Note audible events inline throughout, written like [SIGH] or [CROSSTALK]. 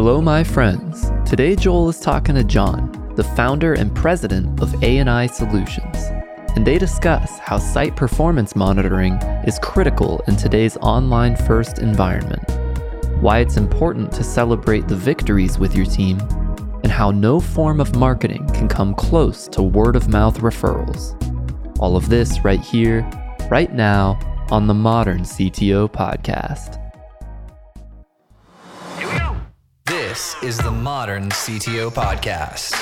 Hello, my friends. Today, Joel is talking to John, the founder and president of ANI Solutions, and they discuss how site performance monitoring is critical in today's online first environment, why it's important to celebrate the victories with your team, and how no form of marketing can come close to word of mouth referrals. All of this right here, right now, on the Modern CTO Podcast. Is the Modern CTO Podcast.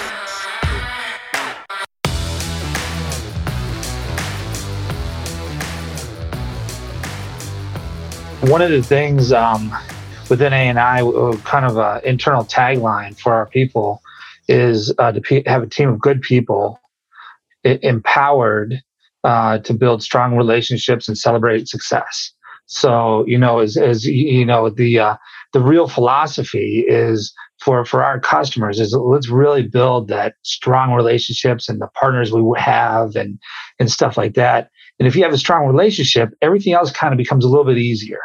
One of the things um, within ANI, uh, kind of an internal tagline for our people, is uh, to have a team of good people empowered uh, to build strong relationships and celebrate success. So, you know, as, as you know, the uh, the real philosophy is for for our customers is let's really build that strong relationships and the partners we have and and stuff like that. And if you have a strong relationship, everything else kind of becomes a little bit easier.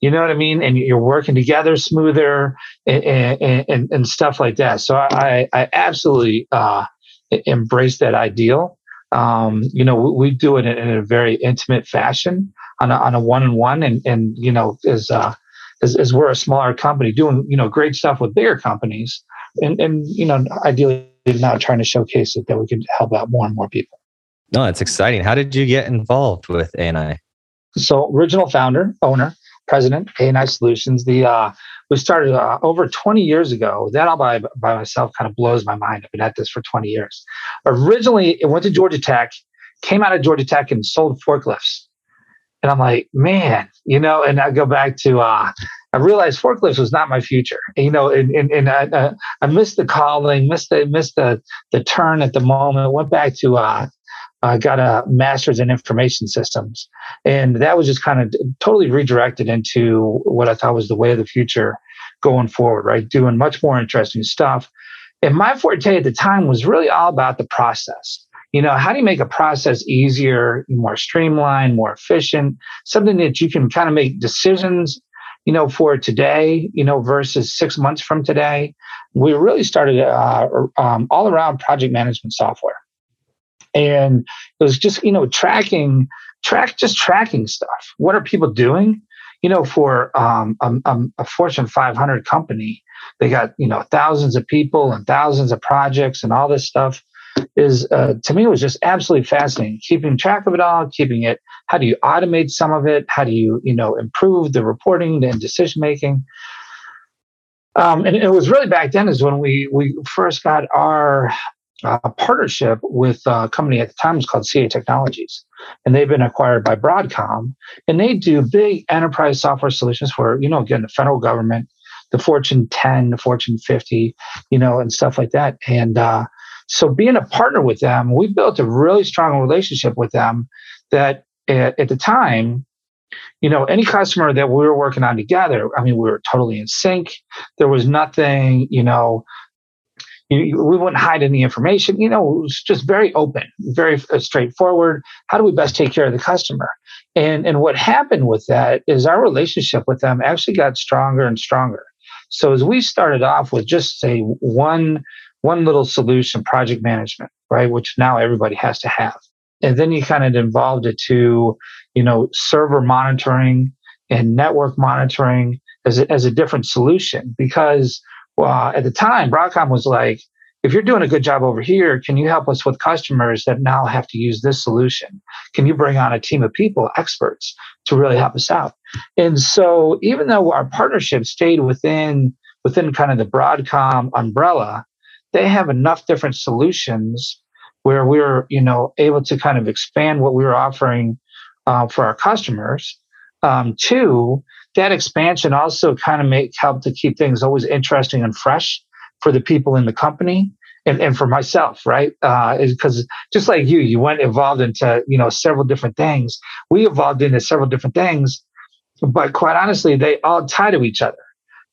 You know what I mean? And you're working together smoother and and, and, and stuff like that. So I I absolutely uh, embrace that ideal. Um, you know, we, we do it in, a very intimate fashion on a, on a one-on-one, and and you know, as uh, as, as we're a smaller company doing you know great stuff with bigger companies, and and you know, ideally now trying to showcase it that we can help out more and more people. No, it's exciting. How did you get involved with ANI? So, original founder, owner, president, ANI Solutions. The uh, we started uh, over 20 years ago. That all by by myself kind of blows my mind. I've been at this for 20 years. Originally, it went to Georgia Tech, came out of Georgia Tech and sold forklifts. And I'm like, man, you know, and I go back to, uh, I realized forklifts was not my future, you know, and, and, and I, uh, I missed the calling, missed the, missed the, the turn at the moment, went back to, uh, I got a master's in information systems. And that was just kind of totally redirected into what I thought was the way of the future going forward, right? Doing much more interesting stuff. And my forte at the time was really all about the process you know how do you make a process easier more streamlined more efficient? Something that you can kind of make decisions you know for today you know versus six months from today. We really started uh, um, all around project management software. And it was just you know tracking track just tracking stuff. What are people doing? You know for um, a, a fortune 500 company they got you know thousands of people and thousands of projects and all this stuff is uh, to me it was just absolutely fascinating. Keeping track of it all, keeping it. How do you automate some of it? How do you you know improve the reporting and decision making? Um, and it was really back then is when we we first got our uh, partnership with a company at the time was called CA Technologies, and they've been acquired by Broadcom, and they do big enterprise software solutions for you know again the federal government, the Fortune 10, the Fortune 50, you know, and stuff like that, and uh, so being a partner with them, we built a really strong relationship with them that at, at the time, you know, any customer that we were working on together, I mean, we were totally in sync. There was nothing, you know, you, we wouldn't hide any information. You know, it was just very open, very uh, straightforward. How do we best take care of the customer? And and what happened with that is our relationship with them actually got stronger and stronger. So as we started off with just say one one little solution, project management, right? Which now everybody has to have. And then you kind of involved it to, you know, server monitoring and network monitoring as a, as a different solution because uh, at the time, Broadcom was like, if you're doing a good job over here, can you help us with customers that now have to use this solution? Can you bring on a team of people, experts, to really help us out? And so, even though our partnership stayed within within kind of the Broadcom umbrella, they have enough different solutions where we're you know able to kind of expand what we are offering uh, for our customers. Um, two that expansion also kind of make help to keep things always interesting and fresh for the people in the company and, and for myself right? Because uh, just like you you went evolved into you know several different things. We evolved into several different things but quite honestly they all tie to each other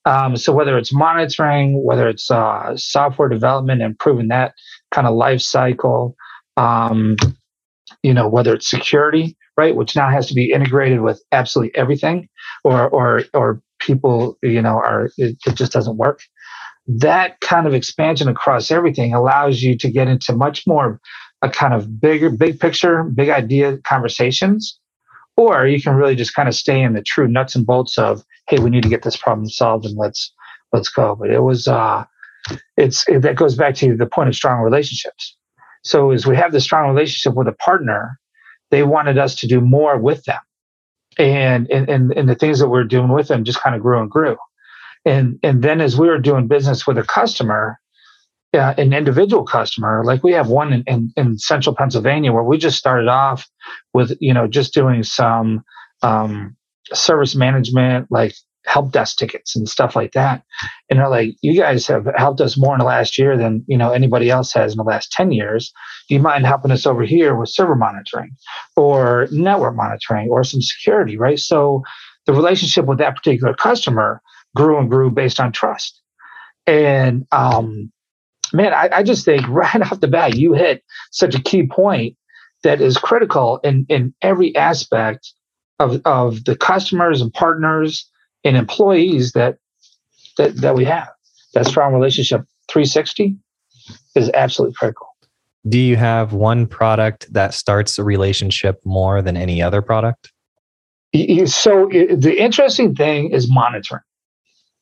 um, so whether it's monitoring, whether it's uh, software development, improving that kind of life cycle, um, you know, whether it's security, right, which now has to be integrated with absolutely everything, or or or people, you know, are it, it just doesn't work. that kind of expansion across everything allows you to get into much more a kind of bigger, big picture, big idea conversations. Or you can really just kind of stay in the true nuts and bolts of, hey, we need to get this problem solved and let's let's go. But it was uh it's it, that goes back to the point of strong relationships. So as we have this strong relationship with a partner, they wanted us to do more with them. And and and, and the things that we we're doing with them just kind of grew and grew. And and then as we were doing business with a customer, uh, an individual customer, like we have one in, in, in, central Pennsylvania where we just started off with, you know, just doing some um, service management, like help desk tickets and stuff like that. And they're like, you guys have helped us more in the last year than, you know, anybody else has in the last 10 years. Do you mind helping us over here with server monitoring or network monitoring or some security, right? So the relationship with that particular customer grew and grew based on trust. And um, man, I, I just think [LAUGHS] right off the bat, you hit such a key point that is critical in, in every aspect of, of the customers and partners and employees that, that that we have. That strong relationship 360 is absolutely critical. Do you have one product that starts a relationship more than any other product? So the interesting thing is monitoring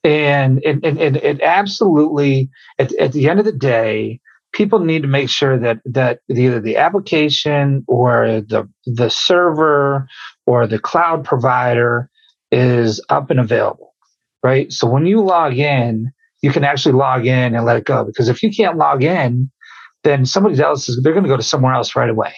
and and, and, and it absolutely at, at the end of the day people need to make sure that that either the application or the the server or the cloud provider is up and available right? So when you log in you can actually log in and let it go because if you can't log in then somebody else is they're going to go to somewhere else right away.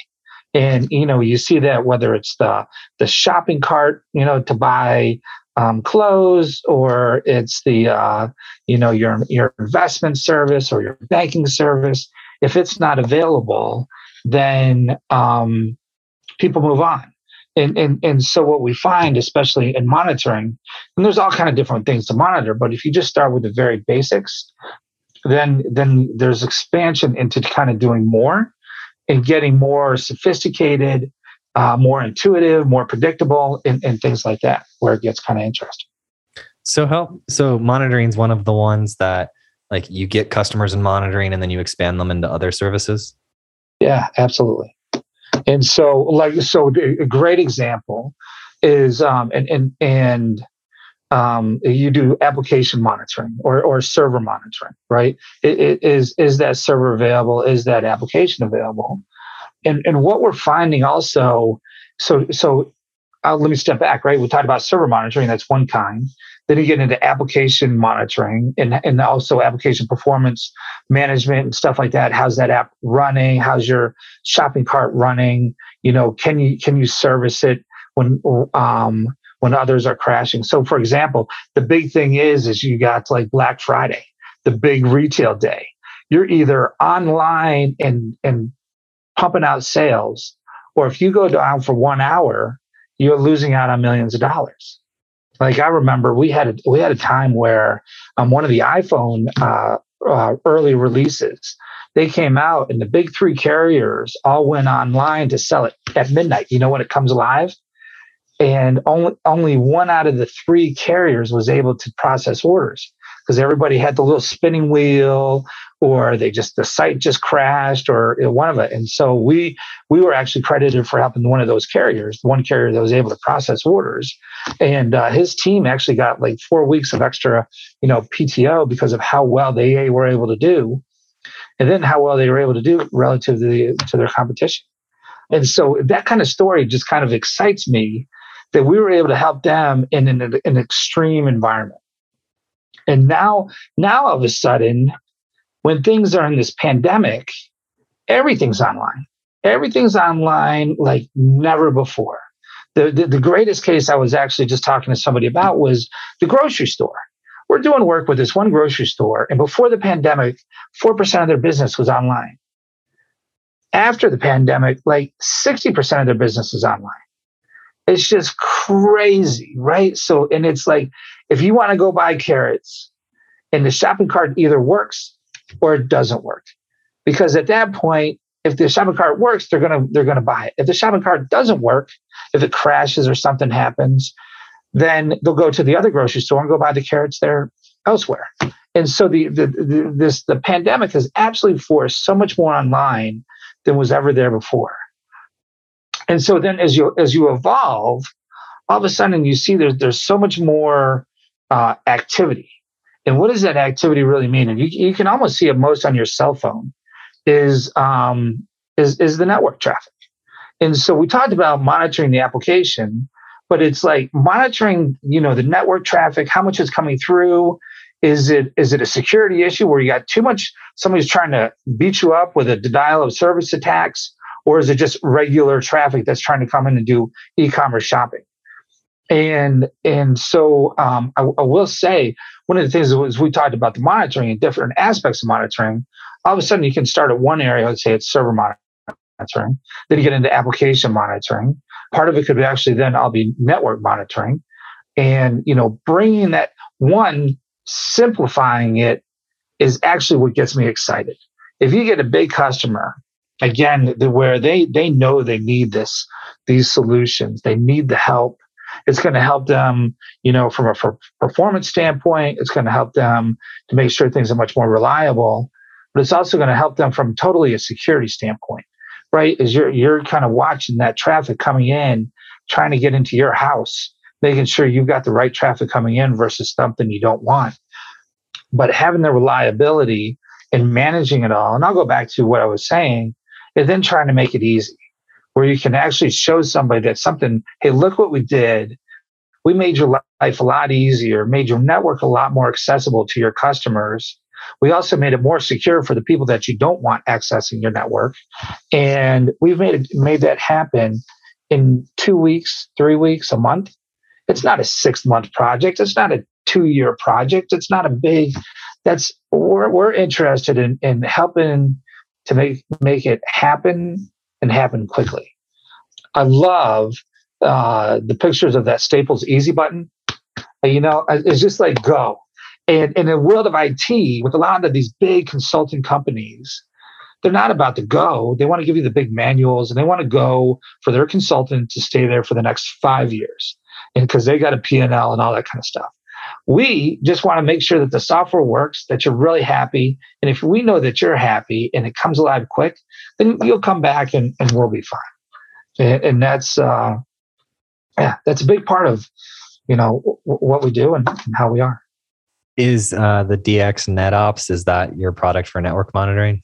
And you know you see that whether it's the the shopping cart you know to buy um, close or it's the uh, you know your your investment service or your banking service. If it's not available then um, people move on. And, and and so what we find especially in monitoring and there's all kind of different things to monitor but if you just start with the very basics then then there's expansion into kind of doing more and getting more sophisticated uh, more intuitive, more predictable, and, and things like that, where it gets kind of interesting. So help. So monitoring is one of the ones that like you get customers in monitoring, and then you expand them into other services. Yeah, absolutely. And so, like, so a great example is, um, and and and um, you do application monitoring or, or server monitoring, right? It, it is is that server available? Is that application available? And and what we're finding also so so uh, let me step back right? We talked about server monitoring that's one kind. Then you get into application monitoring and, and also application performance management and stuff like that. How's that app running? How's your shopping cart running? You know can you can you service it when um when others are crashing? So for example the big thing is is you got like black friday the big retail day. You're either online and and pumping out sales, or if you go down for one hour, you're losing out on millions of dollars. Like I remember, we had a, we had a time where um, one of the iPhone uh, uh, early releases, they came out and the big three carriers all went online to sell it at midnight. You know when it comes live, and only only one out of the three carriers was able to process orders because everybody had the little spinning wheel or they just the site just crashed or one of it. And so we we were actually credited for helping one of those carriers the one carrier that was able to process orders. And uh, his team actually got like four weeks of extra you know pto because of how well they were able to do. And then how well they were able to do relative to, the, to their competition. And so that kind of story just kind of excites me that we were able to help them in an, an extreme environment. And now, now all of a sudden, when things are in this pandemic, everything's online. Everything's online like never before. The, the, the greatest case I was actually just talking to somebody about was the grocery store. We're doing work with this one grocery store, and before the pandemic, 4% of their business was online. After the pandemic, like 60% of their business is online. It's just crazy, right? So, and it's like if you want to go buy carrots and the shopping cart either works or it doesn't work. Because at that point, if the shopping cart works, they're gonna they're gonna buy it. If the shopping cart doesn't work, if it crashes or something happens, then they'll go to the other grocery store and go buy the carrots there elsewhere. And so the, the, the this the pandemic has absolutely forced so much more online than was ever there before. And so then as you as you evolve, all of a sudden you see there's there's so much more uh, activity. And what does that activity really mean? And you, you can almost see it most on your cell phone is um, is is the network traffic. And so we talked about monitoring the application, but it's like monitoring, you know, the network traffic, how much is coming through. Is it is it a security issue where you got too much? Somebody's trying to beat you up with a denial of service attacks, or is it just regular traffic that's trying to come in and do e-commerce shopping? And and so um, I, I, will say one of the things was we talked about the monitoring and different aspects of monitoring. All of a sudden, you can start at one area. Let's say it's server monitoring. Then you get into application monitoring. Part of it could be actually then I'll be network monitoring, and you know bringing that one simplifying it is actually what gets me excited. If you get a big customer again where they they know they need this these solutions, they need the help it's going to help them, you know, from a performance standpoint. It's going to help them to make sure things are much more reliable. But it's also going to help them from totally a security standpoint, right? As you're you're kind of watching that traffic coming in, trying to get into your house, making sure you've got the right traffic coming in versus something you don't want. But having the reliability and managing it all, and I'll go back to what I was saying, and then trying to make it easy where you can actually show somebody that something, hey, look what we did. We made your life a lot easier, made your network a lot more accessible to your customers. We also made it more secure for the people that you don't want accessing your network. And we've made made that happen in two weeks, three weeks, a month. It's not a six month project. It's not a two year project. It's not a big, that's, we're, we're interested in, in helping to make, make it happen and happen quickly. I love uh, the pictures of that Staples Easy button. You know, it's just like go. And in the world of IT, with a lot of these big consulting companies, they're not about to go. They want to give you the big manuals and they want to go for their consultant to stay there for the next five years. And because they got a P&L and all that kind of stuff. We just want to make sure that the software works, that you're really happy. And if we know that you're happy and it comes alive quick, then you'll come back and, and we'll be fine. And, and that's, uh, yeah, that's a big part of, you know, w- what we do and, and how we are. Is uh, the DX NetOps, is that your product for network monitoring?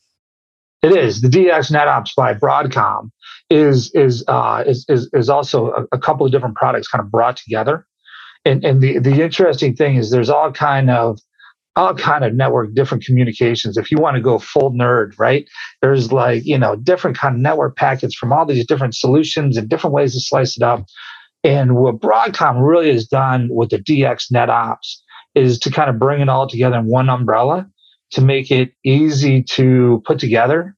It is the DX NetOps by Broadcom is is uh, is, is is also a, a, couple of different products kind of brought together and and the the interesting thing is there's all kind of all kind of network different communications. If you want to go full nerd right? There's like you know different kind of network packets from all these different solutions and different ways to slice it up. And what broadcom really has done with the dx netops is to kind of bring it all together in one umbrella to make it easy to put together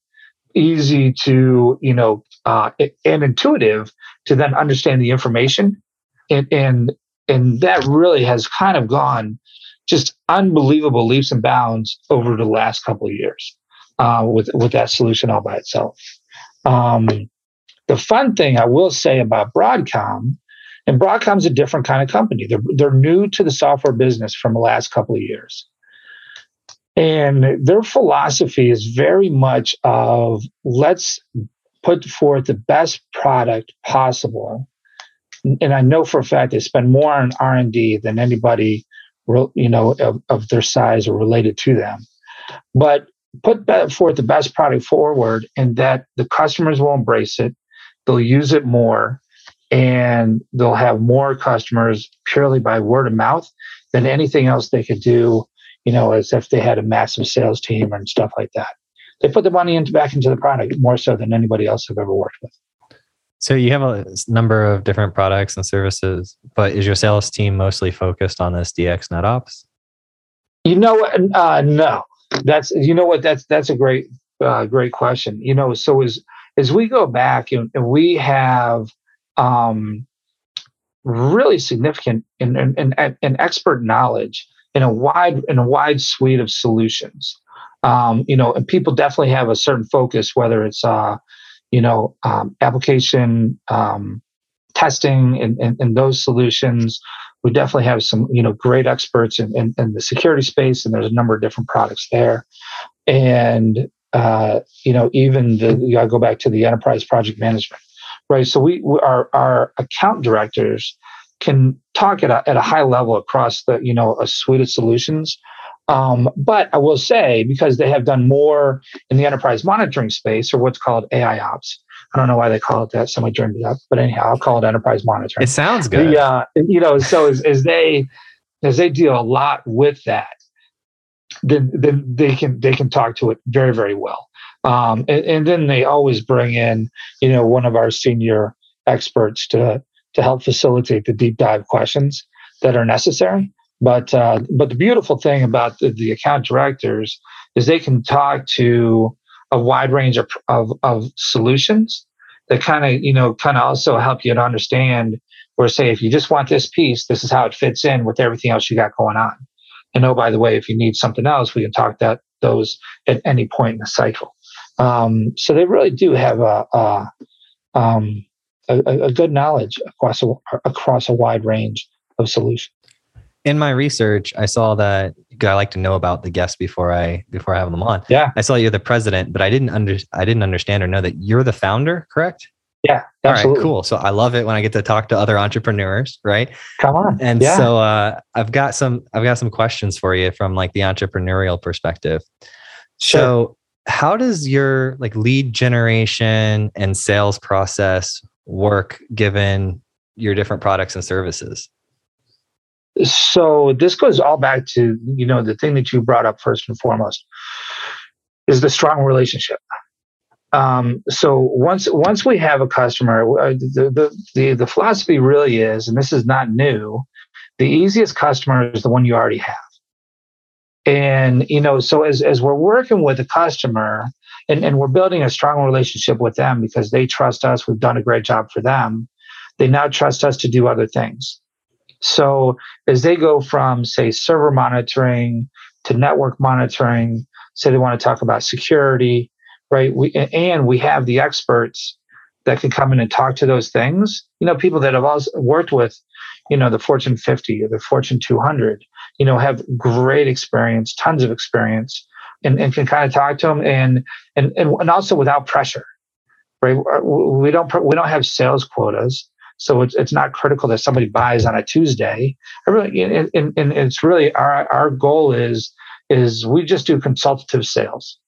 easy to you know uh, and intuitive to then understand the information and, and and that really has kind of gone just unbelievable leaps and bounds over the last couple of years uh, with with that solution all by itself. Um, the fun thing I will say about Broadcom, and Broadcom's a different kind of company. They're they're new to the software business from the last couple of years. And their philosophy is very much of let's put forth the best product possible and I know for a fact they spend more on R and D than anybody, you know, of, of, their size or related to them. But put forth the best product forward, and that the customers will embrace it. They'll use it more, and they'll have more customers purely by word of mouth than anything else they could do. You know, as if they had a massive sales team and stuff like that. They put the money into back into the product more so than anybody else I've ever worked with. So you have a number of different products and services, but is your sales team mostly focused on this DX NetOps? You know, uh, no. That's you know what that's that's a great uh, great question. You know, so as as we go back and, and we have um, really significant and, and, and, expert knowledge in a wide in a wide suite of solutions. Um, you know, and people definitely have a certain focus, whether it's uh, you know, um, application um, testing and, and, and those solutions. We definitely have some, you know, great experts in, in, in the security space, and there's a number of different products there. And uh, you know, even the you gotta go back to the enterprise project management, right? So we, we our our account directors can talk at a, at a high level across the you know a suite of solutions um, but I will say, because they have done more in the enterprise monitoring space or what's called AI ops. I don't know why they call it that. Somebody dreamed it up, but anyhow, I'll call it enterprise monitoring. It sounds good. The, uh, you know, so as, as they as they deal a lot with that, then then they can they can talk to it very very well. Um, and, and then they always bring in you know one of our senior experts to to help facilitate the deep dive questions that are necessary. But uh, but the beautiful thing about the, the account directors is they can talk to a wide range of, of, of solutions that kind of you know kind of also help you to understand or say if you just want this piece this is how it fits in with everything else you got going on. And oh by the way if you need something else we can talk that those at any point in the cycle. Um, so they really do have a, a, um, a, a good knowledge across a, across a wide range of solutions in my research, I saw that I like to know about the guests before I before I have them on. Yeah, I saw you're the president, but I didn't under I didn't understand or know that you're the founder. Correct? Yeah, absolutely. All right, cool. So I love it when I get to talk to other entrepreneurs, right? Come on. And yeah. so uh, I've got some I've got some questions for you from like the entrepreneurial perspective. Sure. So how does your like lead generation and sales process work given your different products and services? So this goes all back to you know the thing that you brought up first and foremost is the strong relationship. Um, so once once we have a customer uh, the, the, the the philosophy really is and this is not new the easiest customer is the one you already have. And you know so as as we're working with a customer and, and we're building a strong relationship with them because they trust us we've done a great job for them they now trust us to do other things so as they go from, say, server monitoring to network monitoring, say they want to talk about security, right? We, and we have the experts that can come in and talk to those things. You know, people that have also worked with, you know, the Fortune 50 or the Fortune 200, you know, have great experience, tons of experience, and, and can kind of talk to them and, and, and, and also without pressure, right? We don't, we don't have sales quotas. So it's, it's not critical that somebody buys on a Tuesday. I really, and, and, and it's really our, our goal is, is we just do consultative sales.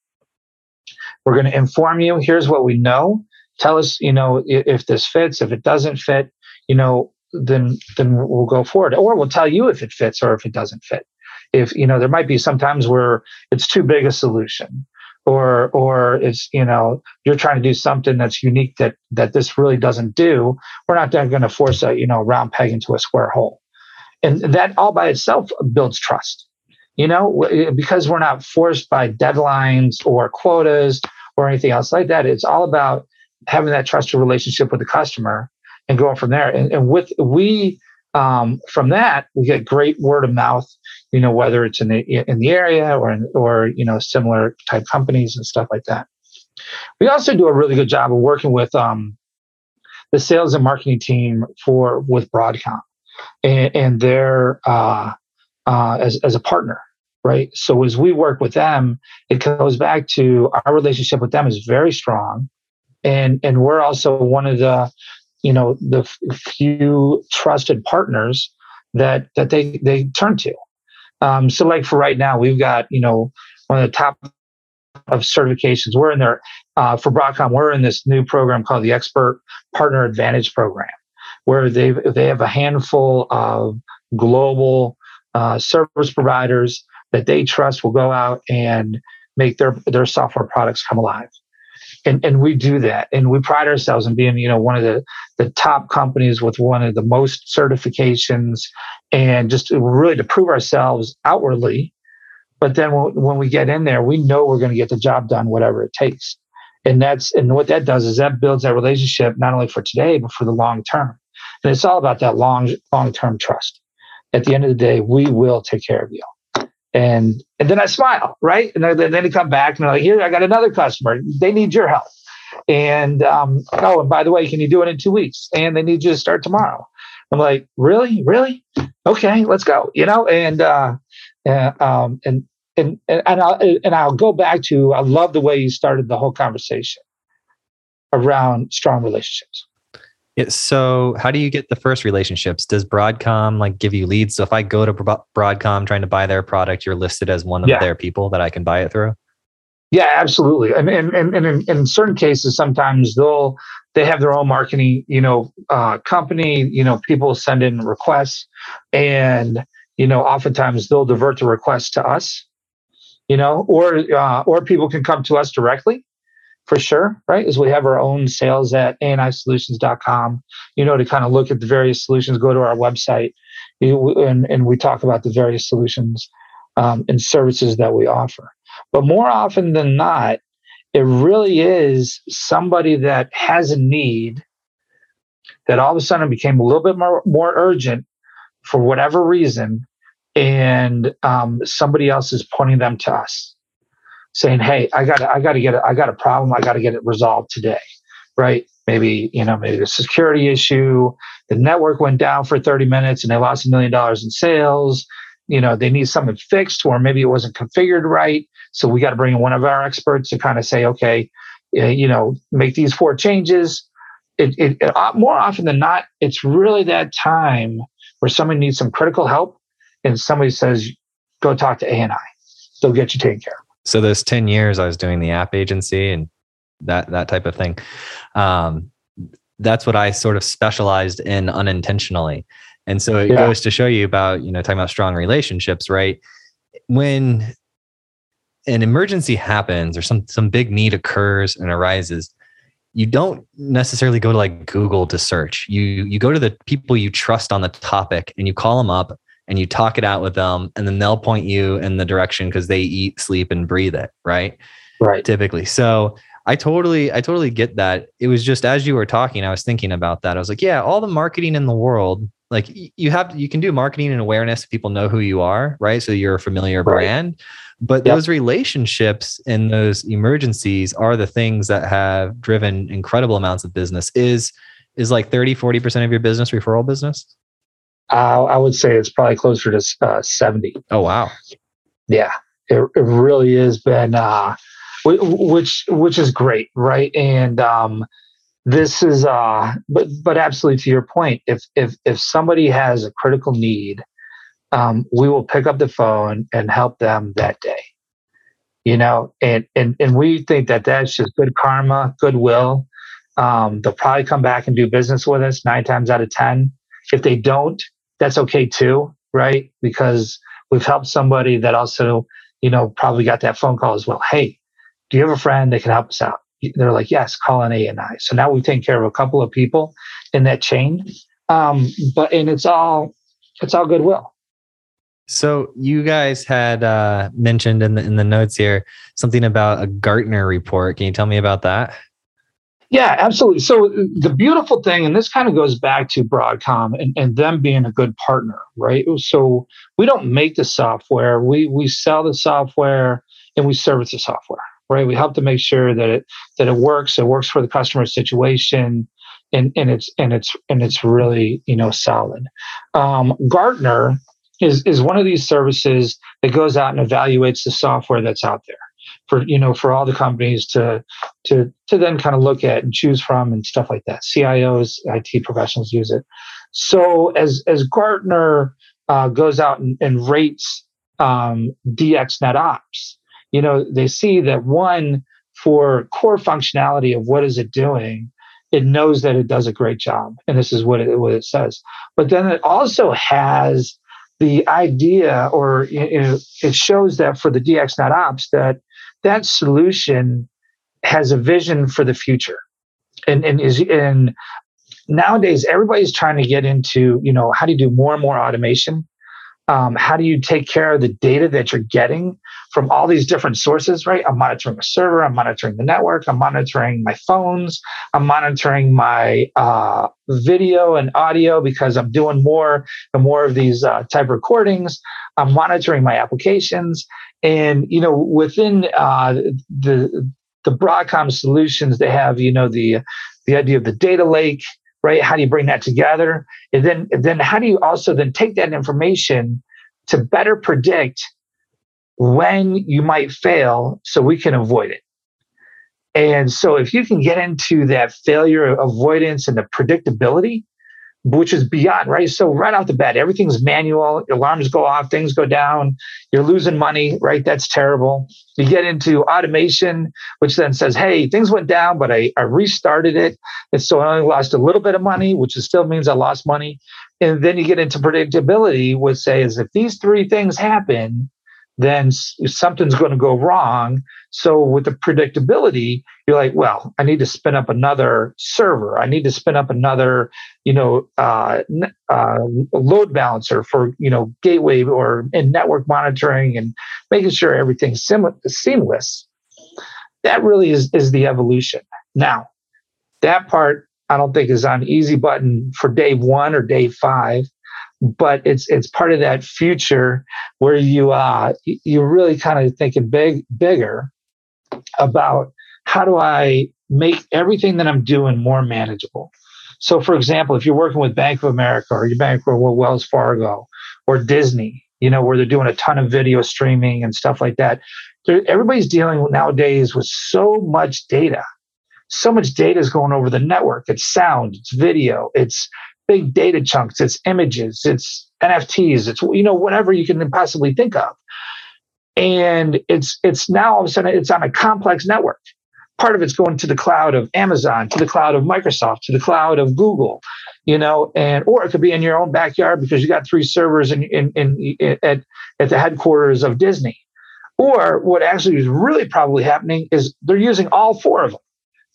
We're going to inform you. Here's what we know. Tell us, you know, if, if this fits. If it doesn't fit, you know, then then we'll go forward. Or we'll tell you if it fits or if it doesn't fit. If you know, there might be sometimes where it's too big a solution or or it's you know you're trying to do something that's unique that that this really doesn't do we're not going to force a you know round peg into a square hole. And that all by itself builds trust you know because we're not forced by deadlines or quotas or anything else like that. It's all about having that trusted relationship with the customer and going from there. And, and with we um, from that we get great word of mouth you know, whether it's in the in the area or in, or you know similar type companies and stuff like that. We also do a really good job of working with um, the sales and marketing team for with Broadcom and, and their uh, uh, as as a partner, right? So as we work with them, it goes back to our relationship with them is very strong, and and we're also one of the you know the few trusted partners that that they they turn to um, so, like for right now, we've got you know one of the top of certifications. We're in there uh, for Broadcom. We're in this new program called the Expert Partner Advantage Program, where they they have a handful of global uh, service providers that they trust will go out and make their their software products come alive and, and we do that. And we pride ourselves in being you know one of the the top companies with one of the most certifications and just really to prove ourselves outwardly. But then when, we get in there we know we're going to get the job done whatever it takes. And that's and what that does is that builds that relationship not only for today but for the long term. And it's all about that long long term trust. At the end of the day we will take care of you and and then I smile, right? And then, they come back and they're like, here, I got another customer. They need your help. And um, oh, and by the way, can you do it in two weeks? And they need you to start tomorrow. I'm like, really, really? Okay, let's go. You know, and uh, uh um, and and and I'll, and I'll go back to I love the way you started the whole conversation around strong relationships. Yeah, so how do you get the first relationships? Does Broadcom like give you leads? So if I go to Broadcom trying to buy their product, you're listed as one of yeah. their people that I can buy it through? Yeah, absolutely. And and and, and in, in, certain cases, sometimes they'll they have their own marketing, you know, uh, company. You know, people send in requests, and you know, oftentimes they'll divert the request to us. You know, or uh, or people can come to us directly for sure, right? Is we have our own sales at anisolutions.com, you know, to kind of look at the various solutions, go to our website, and, and we talk about the various solutions um, and services that we offer. But more often than not, it really is somebody that has a need that all of a sudden became a little bit more, more urgent for whatever reason, and um, somebody else is pointing them to us saying, "Hey, I got I got to get it. I got a problem. I got to get it resolved today." Right? Maybe you know, maybe the security issue. The network went down for 30 minutes and they lost a million dollars in sales. You know, they need something fixed, or maybe it wasn't configured right. So we got to bring in one of our experts to kind of say, okay, you know, make these four changes. It, it, it, uh, more often than not, it's really that time where somebody needs some critical help, and somebody says, "Go talk to ANI. They'll get you taken care of." So those 10 years I was doing the app agency and that that type of thing. Um, that's what I sort of specialized in unintentionally. And so it yeah. goes to show you about, you know, talking about strong relationships, right? When an emergency happens or some some big need occurs and arises, you don't necessarily go to like Google to search. You you go to the people you trust on the topic and you call them up and you talk it out with them and then they'll point you in the direction because they eat sleep and breathe it right? Right. Typically. So i totally i totally get that. It was just as you were talking i was thinking about that. I was like yeah all the marketing in the world like you have you can do marketing and awareness if people know who you are right? So you're a familiar right. brand. But yep. those relationships and those emergencies are the things that have driven incredible amounts of business. Is is like 30 40% of your business referral business uh, I would say it's probably closer to uh, 70. Oh, wow. Yeah, it, it really has been, uh, which, which is great. Right. And, um, this is, uh, but, but absolutely to your point, if, if, if somebody has a critical need, um, we will pick up the phone and help them that day, you know, and, and, and we think that that's just good karma, goodwill. Um, they'll probably come back and do business with us nine times out of 10. If they don't, that's okay too, right? Because we've helped somebody that also, you know, probably got that phone call as well. Hey, do you have a friend that can help us out? They're like, yes, call an A and I. So now we've taken care of a couple of people in that chain. Um, but and it's all it's all goodwill. So you guys had uh, mentioned in the in the notes here something about a Gartner report. Can you tell me about that? Yeah, absolutely. So the beautiful thing, and this kind of goes back to Broadcom and, and them being a good partner, right? So we don't make the software, we we sell the software and we service the software, right? We help to make sure that it that it works, it works for the customer situation, and and it's and it's and it's really you know solid. Um, Gartner is is one of these services that goes out and evaluates the software that's out there for you know for all the companies to to to then kind of look at and choose from and stuff like that. CIOs, IT professionals use it. So as as Gartner uh, goes out and, and rates um, DX NetOps, you know they see that one for core functionality of what is it doing, it knows that it does a great job, and this is what it what it says. But then it also has the idea, or you know, it shows that for the DX NetOps that that solution has a vision for the future. And, and is in nowadays everybody's trying to get into you know how do you do more and more automation? Um, how do you take care of the data that you're getting from all these different sources right? I'm monitoring a server i'm monitoring the network i'm monitoring my phones i'm monitoring my uh, video and audio because i'm doing more and more of these uh, type recordings. I'm monitoring my applications and you know, within uh, the the Broadcom solutions, they have, you know, the the idea of the data lake, right? How do you bring that together? And then, then how do you also then take that information to better predict when you might fail so we can avoid it? And so if you can get into that failure avoidance and the predictability, which is beyond right. So right off the bat, everything's manual. Alarms go off, things go down. You're losing money, right? That's terrible. You get into automation, which then says, "Hey, things went down, but I, I restarted it, and so I only lost a little bit of money, which still means I lost money." And then you get into predictability, which says, "If these three things happen, then something's going to go wrong. So with the predictability, you're like, well, I need to spin up another server. I need to spin up another, you know, uh, uh, load balancer for you know gateway or in network monitoring and making sure everything's sim- seamless. That really is is the evolution. Now, that part I don't think is on easy button for day one or day five but it's it's part of that future where you uh you're really kind of thinking big bigger about how do I make everything that I'm doing more manageable. So, for example, if you're working with Bank of America or you're banking with Wells Fargo or Disney, you know, where they're doing a ton of video streaming and stuff like that, everybody's dealing nowadays with so much data. So much data is going over the network. It's sound, it's video, it's big data chunks, it's images, it's NFTs, it's you know whatever you can possibly think of. And it's it's now all of a sudden it's on a complex network. Part of it's going to the cloud of Amazon, to the cloud of Microsoft, to the cloud of Google, you know, and or it could be in your own backyard because you got three servers in, in, in, in at, at the headquarters of Disney. Or what actually is really probably happening is they're using all four of them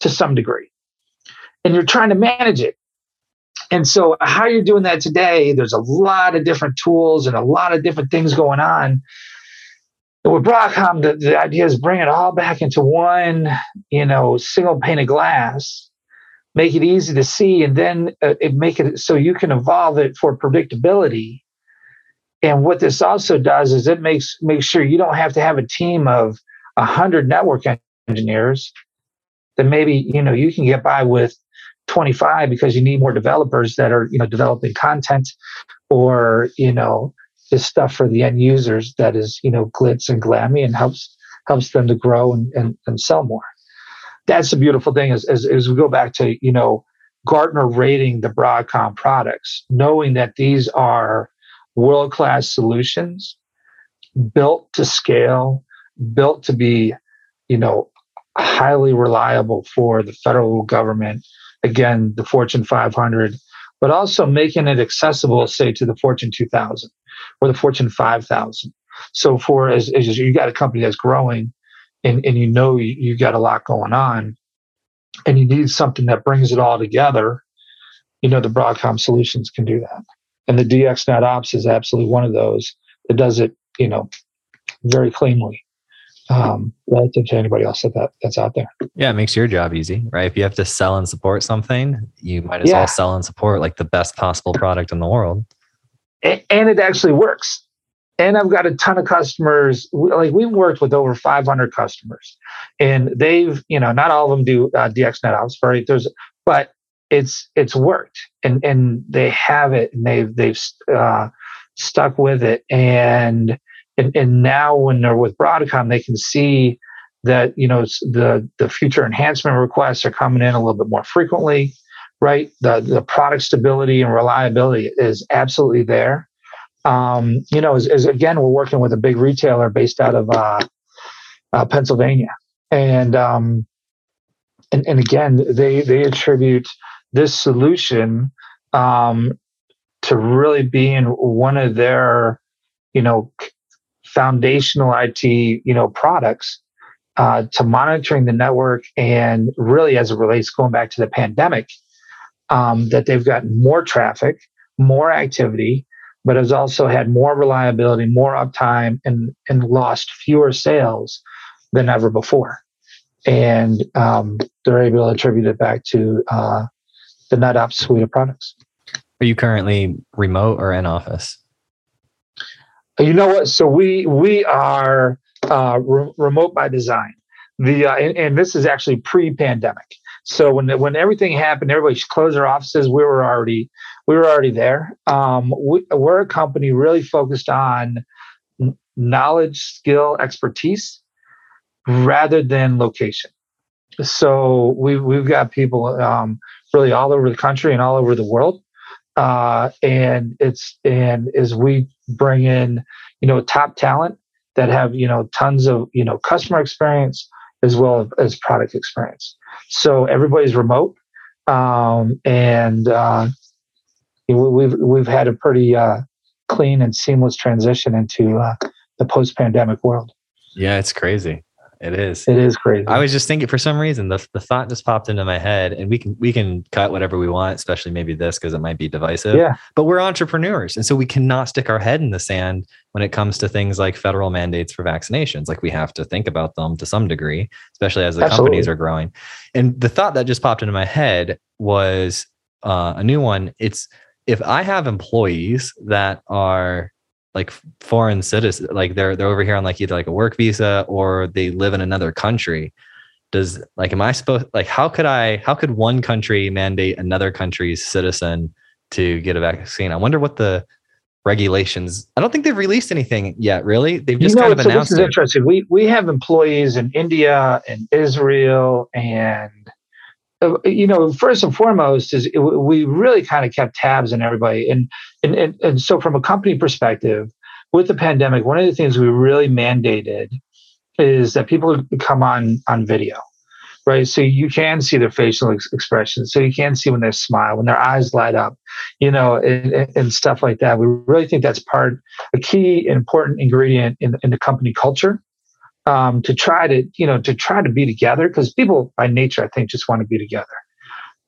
to some degree. And you're trying to manage it and so, how you're doing that today, there's a lot of different tools and a lot of different things going on. With Broadcom, the, the idea is bring it all back into one, you know, single pane of glass, make it easy to see, and then uh, it make it so you can evolve it for predictability. And what this also does is it makes makes sure you don't have to have a team of hundred network engineers. That maybe you know you can get by with 25 because you need more developers that are you know developing content or you know this stuff for the end users that is you know glitz and glammy and helps helps them to grow and, and, and sell more. That's the beautiful thing is, as, we go back to you know gartner rating the broadcom products knowing that these are world-class solutions built to scale built to be you know highly reliable for the federal government again, the Fortune 500, but also making it accessible, say, to the Fortune 2000 or the Fortune 5000. So for as, as you got a company that's growing and, and you know you, you got a lot going on and you need something that brings it all together, you know, the Broadcom solutions can do that. And the DX NetOps is absolutely one of those that does it, you know, very cleanly um, relative to anybody else that, that that's out there. Yeah, it makes your job easy, right? If you have to sell and support something, you might as yeah. well sell and support like the best possible product in the world. And, and it actually works. And I've got a ton of customers. Like we've worked with over 500 customers, and they've, you know, not all of them do uh, DX NetOps, right? There's, but it's it's worked, and and they have it, and they've they've uh, stuck with it, and and, and now when they're with Broadcom, they can see that you know the the future enhancement requests are coming in a little bit more frequently, right? The the product stability and reliability is absolutely there. Um, you know, as, as, again, we're working with a big retailer based out of uh, uh, Pennsylvania, and um, and and again, they they attribute this solution um, to really being one of their you know foundational IT, you know, products uh, to monitoring the network, and really as it relates going back to the pandemic, um, that they've gotten more traffic, more activity, but has also had more reliability, more uptime, and and lost fewer sales than ever before. And um, they're able to attribute it back to uh, the NetOps suite of products. Are you currently remote or in office? You know what? So we we are uh, re- remote by design. the uh, and, and, this is actually pre-pandemic. So when when everything happened, everybody closed their offices. We were already we were already there. Um, we, we're a company really focused on knowledge, skill, expertise, rather than location. So we've we've got people um, really all over the country and all over the world. Uh, and it's and as we bring in you know top talent that have you know tons of you know customer experience as well as product experience. So everybody's remote, um, and uh, we've we've had a pretty uh, clean and seamless transition into uh, the post pandemic world. Yeah, it's crazy. It is. It is crazy. I was just thinking for some reason the, the thought just popped into my head and we can we can cut whatever we want, especially maybe this because it might be divisive. Yeah. But we're entrepreneurs. And so we cannot stick our head in the sand when it comes to things like federal mandates for vaccinations. Like we have to think about them to some degree, especially as the Absolutely. companies are growing. And the thought that just popped into my head was uh, a new one. It's if I have employees that are like foreign citizens like they're they're over here on like either like a work visa or they live in another country. Does like am i supposed like how could i how could one country mandate another country's citizen to get a vaccine? I wonder what the regulations i don't think they've released anything yet really. They've just you know, kind of so announced this is it. interesting. We we have employees in india and israel and Uh, you know, first and foremost is we really kind of kept tabs on everybody, and and and, and so from a company perspective, with the pandemic, one of the things we really mandated is that people come on on video, right? So you can see their facial ex- expressions, so you can see when they smile, when their eyes light up, you know, and, and stuff like that. We really think that's part, a key important ingredient in, in the company culture um, to try to you know to try to be together because people by nature I think just want to be together.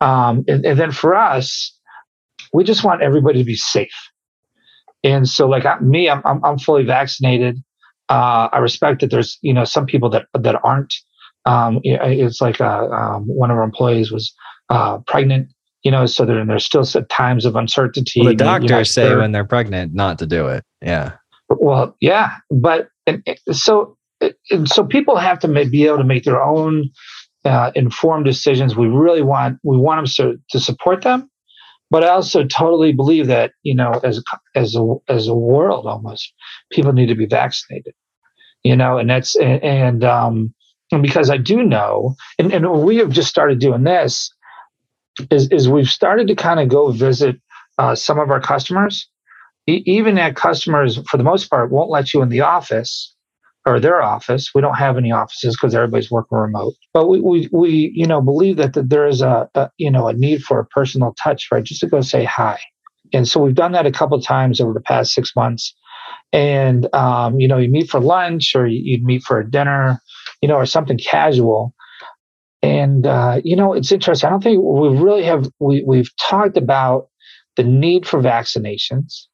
Um, and, and, then for us, we just want everybody to be safe. And so, like me, I'm I'm, I'm fully vaccinated. Uh, I respect that there's you know some people that that aren't. Um, it's like uh, um, one of our employees was uh, pregnant, you know, so there, there's still some times of uncertainty. Well, the doctors say when they're pregnant not to do it. Yeah. Well, yeah, but and, so and so people have to be able to make their own uh, informed decisions. We really want we want them to, to support them, but I also totally believe that you know as as a as a world almost people need to be vaccinated. You know, and that's and, and um and because I do know, and, and we have just started doing this, is is we've started to kind of go visit uh, some of our customers. E- even at customers, for the most part, won't let you in the office or their office. We don't have any offices because everybody's working remote. But we, we, we you know, believe that, that there is a, a, you know, a need for a personal touch, right? Just to go say hi. And so we've done that a couple of times over the past six months. And, um, you know, you meet for lunch or you'd meet for a dinner, you know, or something casual. And, uh, you know, it's interesting. I don't think we really have, we, we've talked about the need for vaccinations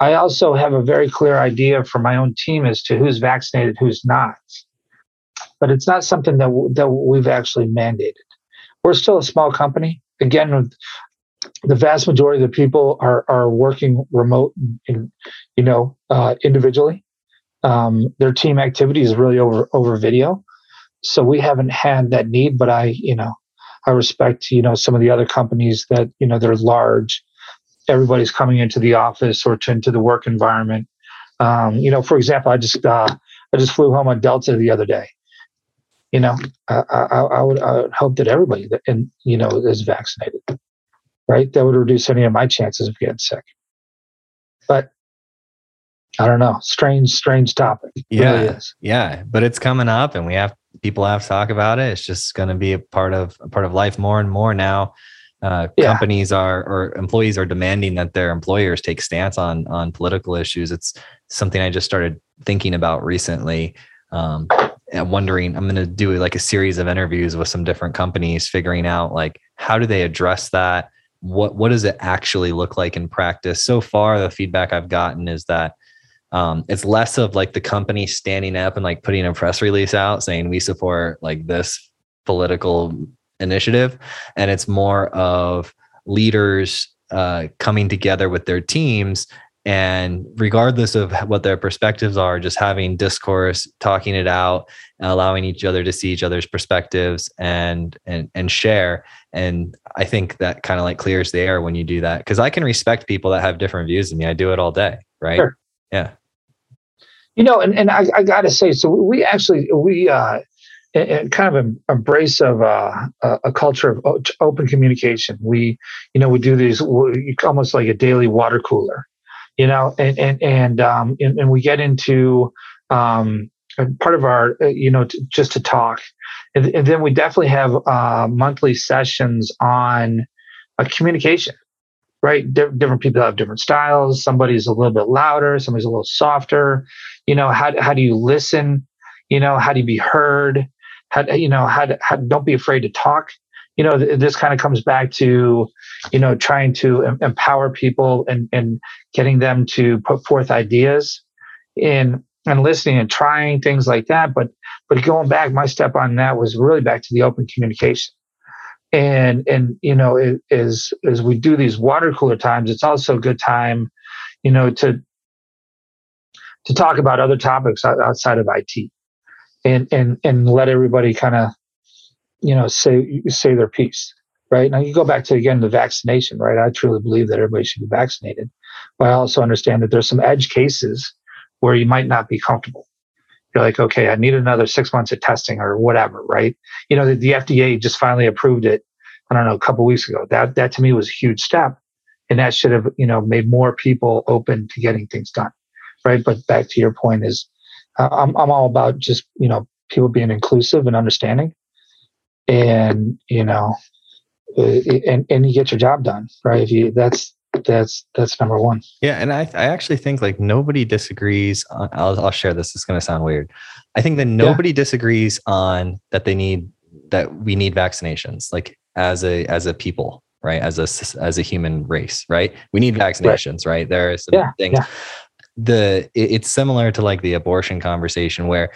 I also have a very clear idea for my own team as to who's vaccinated, who's not. But it's not something that w- that we've actually mandated. We're still a small company. Again, the vast majority of the people are are working remote, you know, uh, individually. Um, their team activity is really over over video, so we haven't had that need. But I, you know, I respect you know some of the other companies that you know they're large everybody's coming into the office or to, into the work environment. Um, you know, for example, I just uh, I just flew home on Delta the other day. You know, I, I, I, would, I would hope that everybody that and you know is vaccinated, right? That would reduce any of my chances of getting sick. But I don't know. Strange, strange topic. It yeah, really yeah. But it's coming up, and we have people have to talk about it. It's just going to be a part of a part of life more and more now uh, yeah. companies are or employees are demanding that their employers take stance on on political issues. It's something I just started thinking about recently. Um, and wondering, I'm going to do like a series of interviews with some different companies, figuring out like how do they address that. What what does it actually look like in practice? So far, the feedback I've gotten is that um, it's less of like the company standing up and like putting a press release out saying we support like this political initiative and it's more of leaders uh, coming together with their teams and regardless of what their perspectives are just having discourse talking it out allowing each other to see each other's perspectives and and and share. And i think that kind of like clears the air when you do that because i can respect people that have different views than me. I do it all day right? Sure. yeah. You know and, and I, I gotta say so we actually we uh and kind of an embrace of uh, a culture of open communication. We, you know, we do these almost like a daily water cooler, you know, and and and um, and, and we get into um, part of our, uh, you know, to, just to talk, and, and, then we definitely have uh, monthly sessions on uh, communication. Right, different people have different styles. Somebody's a little bit louder, somebody's a little softer. You know, how how do you listen? You know, how do you be heard? How you know how, to, how don't be afraid to talk you know, th- this kind of comes back to, you know, trying to em- empower people and, and getting them to put forth ideas in and listening and trying things like that. But but going back, my step on that was really back to the open communication. And and you know, it, as as we do these water cooler times, it's also a good time, you know, to to talk about other topics outside of IT, and and and let everybody kind of you know say say their piece right? Now you go back to again the vaccination right? I truly believe that everybody should be vaccinated but i also understand that there's some edge cases where you might not be comfortable. You're like okay i need another six months of testing or whatever right? You know the, the fda just finally approved it i don't know a couple weeks ago. That that to me was a huge step and that should have you know made more people open to getting things done right? But back to your point is I'm, I'm all about just you know people being inclusive and understanding. And you know and and you get your job done right? If you that's that's that's number one. Yeah and i i actually think like nobody disagrees on i'll, I'll share this it's going to sound weird. I think that nobody yeah. disagrees on that they need that we need vaccinations like as a as a people right? As a as a human race right? We need vaccinations right, right? there are some yeah, things yeah. The it's similar to like the abortion conversation where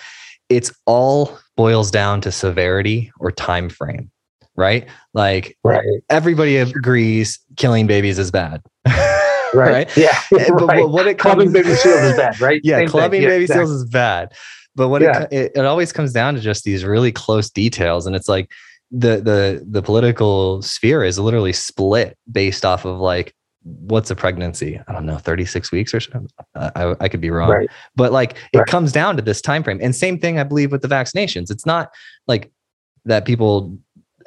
it's all boils down to severity or time frame right like right. everybody agrees killing babies is bad [LAUGHS] right. right yeah eh, [LAUGHS] right. but what it comes, clubbing baby seals is bad right [LAUGHS] yeah Same clubbing baby exactly. seals is bad but what yeah. it, it, it always comes down to just these really close details and it's like the the the political sphere is literally split based off of like what's a pregnancy? I don't know 36 weeks or so? Uh, I, I could be wrong. Right. but like right. it comes down to this time frame. And same thing i believe with the vaccinations. It's not like that people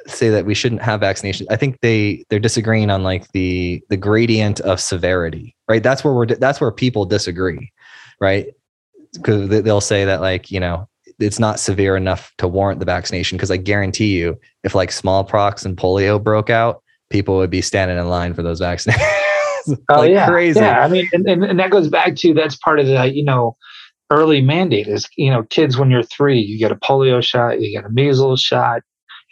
say that we shouldn't have vaccinations. I think they they're disagreeing on like the the gradient of severity right? That's where we're that's where people disagree right? Because they'll say that like you know it's not severe enough to warrant the vaccination. Because i guarantee you if like smallpox and polio broke out people would be standing in line for those vaccinations [LAUGHS] oh like yeah, crazy. yeah. I mean, and, and, and that goes back to that's part of the you know early mandate is you know kids when you're three you get a polio shot, you get a measles shot,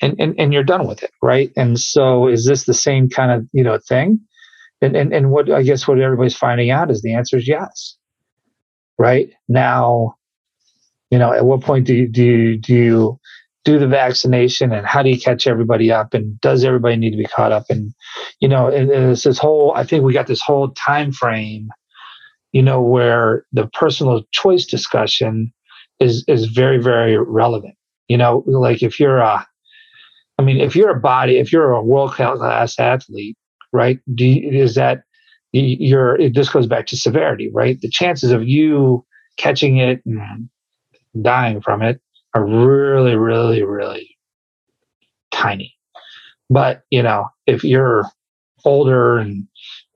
and and and you're done with it, right? And so is this the same kind of you know thing? And and and what I guess what everybody's finding out is the answer is yes. Right now, you know, at what point do you do you, do you do the vaccination and how do you catch everybody up and does everybody need to be caught up? And you know and, and it's this whole i think we got this whole time frame you know where the personal choice discussion is is very very relevant. You know like if you're a i mean if you're a body if you're a world class athlete right do you, is that you're it goes back to severity right? The chances of you catching it and dying from it are really, really, really tiny. But, you know, if you're older and,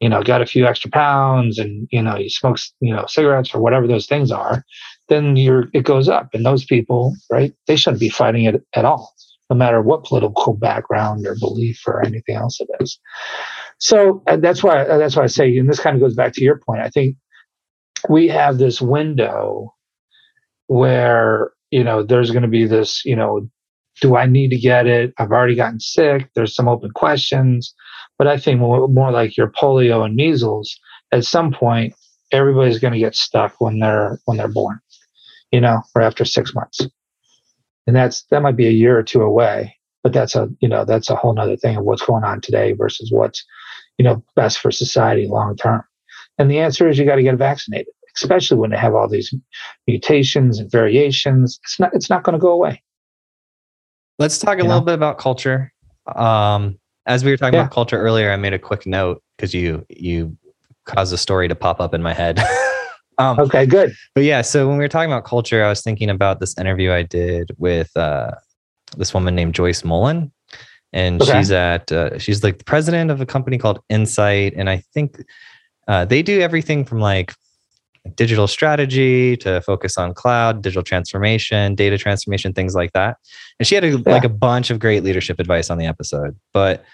you know, got a few extra pounds and, you know, you smoke, you know, cigarettes or whatever those things are, then you're, it goes up. And those people, right, they shouldn't be fighting it at all, no matter what political background or belief or anything else it is. So that's why, that's why I say, and this kind of goes back to your point. I think we have this window where you know, there's going to be this, you know, do I need to get it? I've already gotten sick. There's some open questions. But I think more, more like your polio and measles, at some point, everybody's going to get stuck when they're when they're born, you know, or after six months. And that's that might be a year or two away, but that's a you know that's a whole nother thing of what's going on today versus what's you know best for society long term. And the answer is you got to get vaccinated, especially when they have all these mutations and variations. It's not it's not going to go away. Let's talk a you little know? bit about culture. Um, as we were talking yeah. about culture earlier, I made a quick note because you you caused a story to pop up in my head. [LAUGHS] um, okay, good. But yeah, so when we were talking about culture, I was thinking about this interview I did with uh, this woman named Joyce Mullen, and okay. she's at uh, she's like the president of a company called Insight, and I think uh, they do everything from like digital strategy to focus on cloud, digital transformation, data transformation, things like that. And she had a, yeah. like a bunch of great leadership advice on the episode. But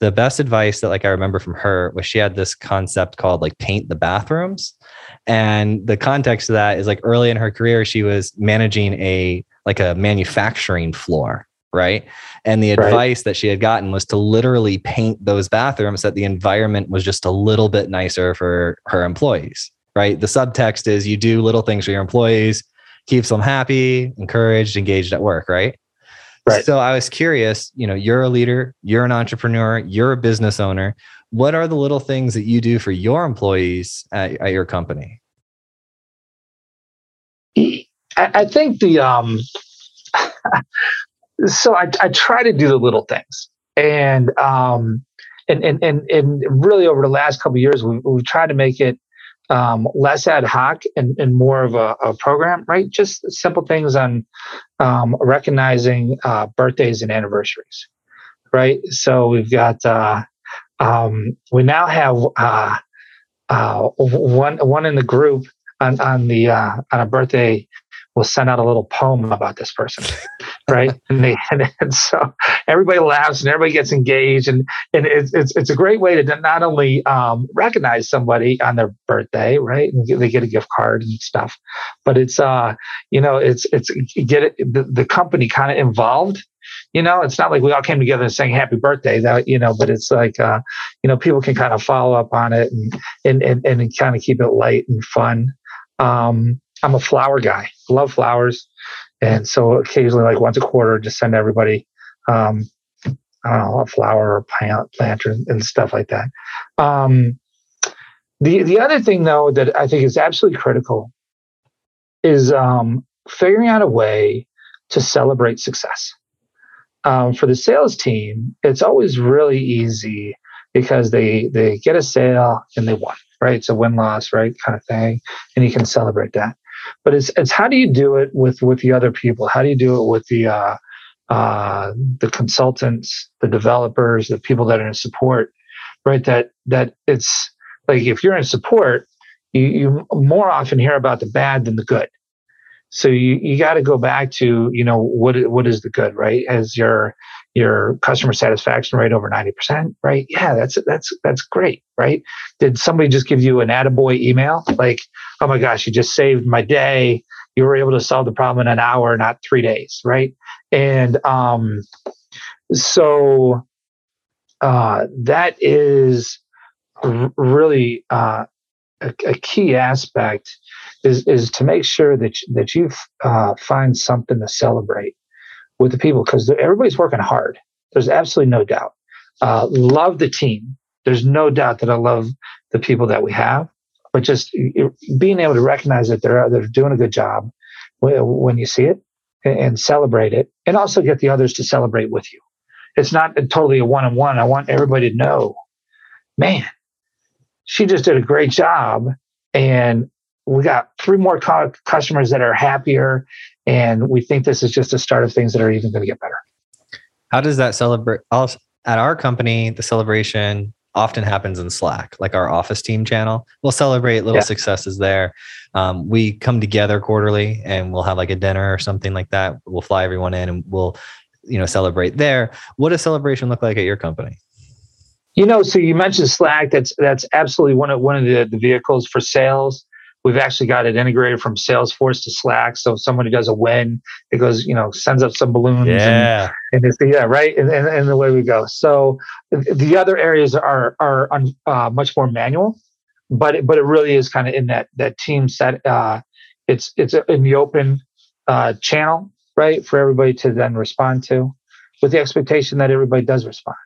the best advice that like I remember from her was she had this concept called like paint the bathrooms. And the context of that is like early in her career, she was managing a like a manufacturing floor right? And the advice right. that she had gotten was to literally paint those bathrooms that the environment was just a little bit nicer for her employees right? The subtext is you do little things for your employees, keeps them happy, encouraged, engaged at work, right? Right. So I was curious, you know, you're a leader, you're an entrepreneur, you're a business owner. What are the little things that you do for your employees at, at your company? I think the um [LAUGHS] so I, I try to do the little things and um and and and, and really over the last couple years we, we've tried to make it um, less ad hoc and, and more of a, a, program, right? Just simple things on um, recognizing uh, birthdays and anniversaries, right? So we've got uh, um, we now have uh, uh one one in the group on on the uh, on a birthday will send out a little poem about this person, right? [LAUGHS] and they and, and, so everybody laughs and everybody gets engaged, and and it's it's, it's a great way to not only um, recognize somebody on their birthday, right? And they get a gift card and stuff, but it's uh you know it's it's get it the, the company kind of involved. You know, it's not like we all came together and sang happy birthday that, you know, but it's like, uh, you know, people can kind of follow up on it and, and, and, and kind of keep it light and fun. Um, I'm a flower guy. Love flowers, and so occasionally, like once a quarter, just send everybody, um, I don't know, a flower or plant, plant and, and stuff like that. Um, the the other thing though that I think is absolutely critical is um, figuring out a way to celebrate success. Um, for the sales team, it's always really easy because they they get a sale and they won, right? It's a win loss, right, kind of thing, and you can celebrate that but it's it's how do you do it with with the other people? How do you do it with the uh, uh, the consultants, the developers, the people that are in support, right? That that it's like if you're in support, you, you more often hear about the bad than the good. So you, you got to go back to you know what what is the good, right? As your your customer satisfaction rate over 90%, right? Yeah, that's that's that's great, right? Did somebody just give you an attaboy email? Like, oh my gosh, you just saved my day. You were able to solve the problem in an hour, not three days, right? And um, so uh, that is r- really uh, a, a, key aspect is is to make sure that that you uh, find something to celebrate with the people because everybody's working hard. There's absolutely no doubt. Uh, love the team. There's no doubt that I love the people that we have, but just being able to recognize that they're they're doing a good job when you see it and celebrate it, and also get the others to celebrate with you. It's not totally a one on one. I want everybody to know, man, she just did a great job, and we got three more customers that are happier and we think this is just a start of things that are even going to get better. How does that celebrate at our company the celebration often happens in slack like our office team channel. We'll celebrate little yeah. successes there. Um, we come together quarterly and we'll have like a dinner or something like that. We'll fly everyone in and we'll you know celebrate there. What does celebration look like at your company? You know so you mentioned slack. That's that's absolutely one of one of the, the vehicles for sales We've actually got it integrated from Salesforce to Slack. So if somebody does a win, it goes, you know, sends up some balloons. Yeah. And, and it's, yeah, right. And, and, and the way we go. So the other areas are, are uh, much more manual, but, it, but it really is kind of in that, that team set. Uh, it's, it's in the open uh, channel, right. For everybody to then respond to with the expectation that everybody does respond.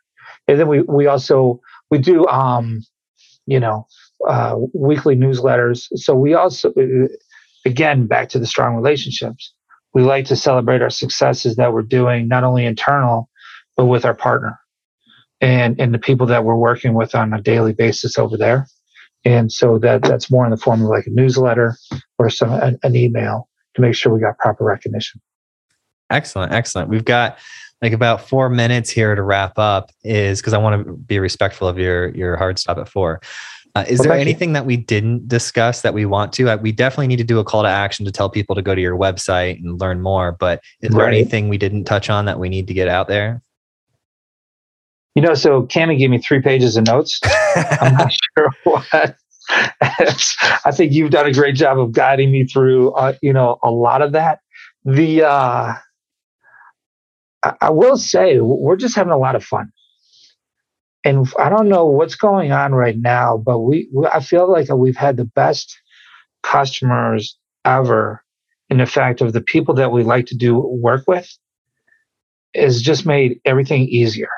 And then we, we also, we do, um, you know, uh, weekly newsletters. So we also, uh, again, back to the strong relationships. We like to celebrate our successes that we're doing, not only internal, but with our partner and and the people that we're working with on a daily basis over there. And so that that's more in the form of like a newsletter or some an, an email to make sure we got proper recognition. Excellent, excellent. We've got like about four minutes here to wrap up. Is because I want to be respectful of your your hard stop at four. Uh, is well, there anything you. that we didn't discuss that we want to? Uh, we definitely need to do a call to action to tell people to go to your website and learn more. But is right. there anything we didn't touch on that we need to get out there? You know, so Cami gave me three pages of notes. [LAUGHS] I'm not sure what. I think you've done a great job of guiding me through, uh, you know, a lot of that. The uh, I, I will say we're just having a lot of fun, and I don't know what's going on right now, but we, we I feel like we've had the best customers ever in the fact of the people that we like to do work with has just made everything easier.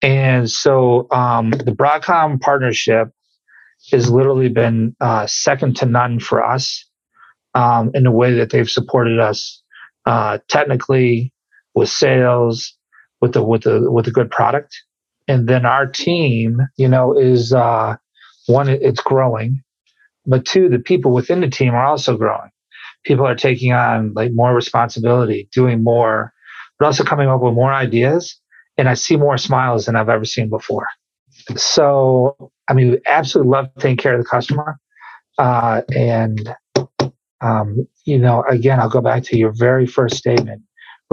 And so um, the Broadcom partnership has literally been uh, second to none for us um, in the way that they've supported us uh, technically with sales, with the with the with a good product, and then our team, you know, is uh, one it's growing, but two the people within the team are also growing. People are taking on like more responsibility, doing more, but also coming up with more ideas and I see more smiles than I've ever seen before. So, I mean, we absolutely love taking care of the customer. Uh, and, um, you know, again, I'll go back to your very first statement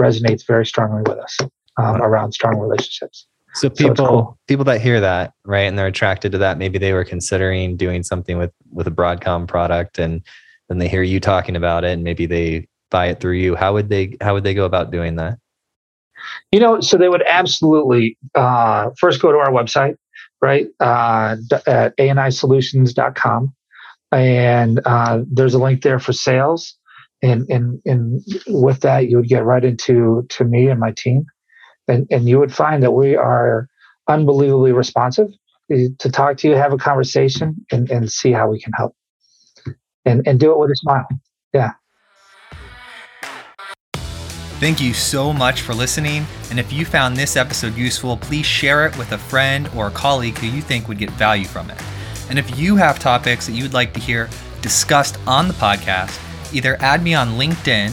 resonates very strongly with us um, around strong relationships. So people, so cool. people that hear that, right, and they're attracted to that, maybe they were considering doing something with with a Broadcom product, and then they hear you talking about it, and maybe they buy it through you. How would they How would they go about doing that? You know, so they would absolutely uh, first go to our website, right, uh, at anisolutions.com. And uh, there's a link there for sales. And, and, and with that, you would get right into to me and my team. And, and you would find that we are unbelievably responsive eh, to talk to you, have a conversation, and, and see how we can help. And, and do it with a smile. Yeah. Thank you so much for listening. And if you found this episode useful, please share it with a friend or a colleague who you think would get value from it. And if you have topics that you would like to hear discussed on the podcast, either add me on LinkedIn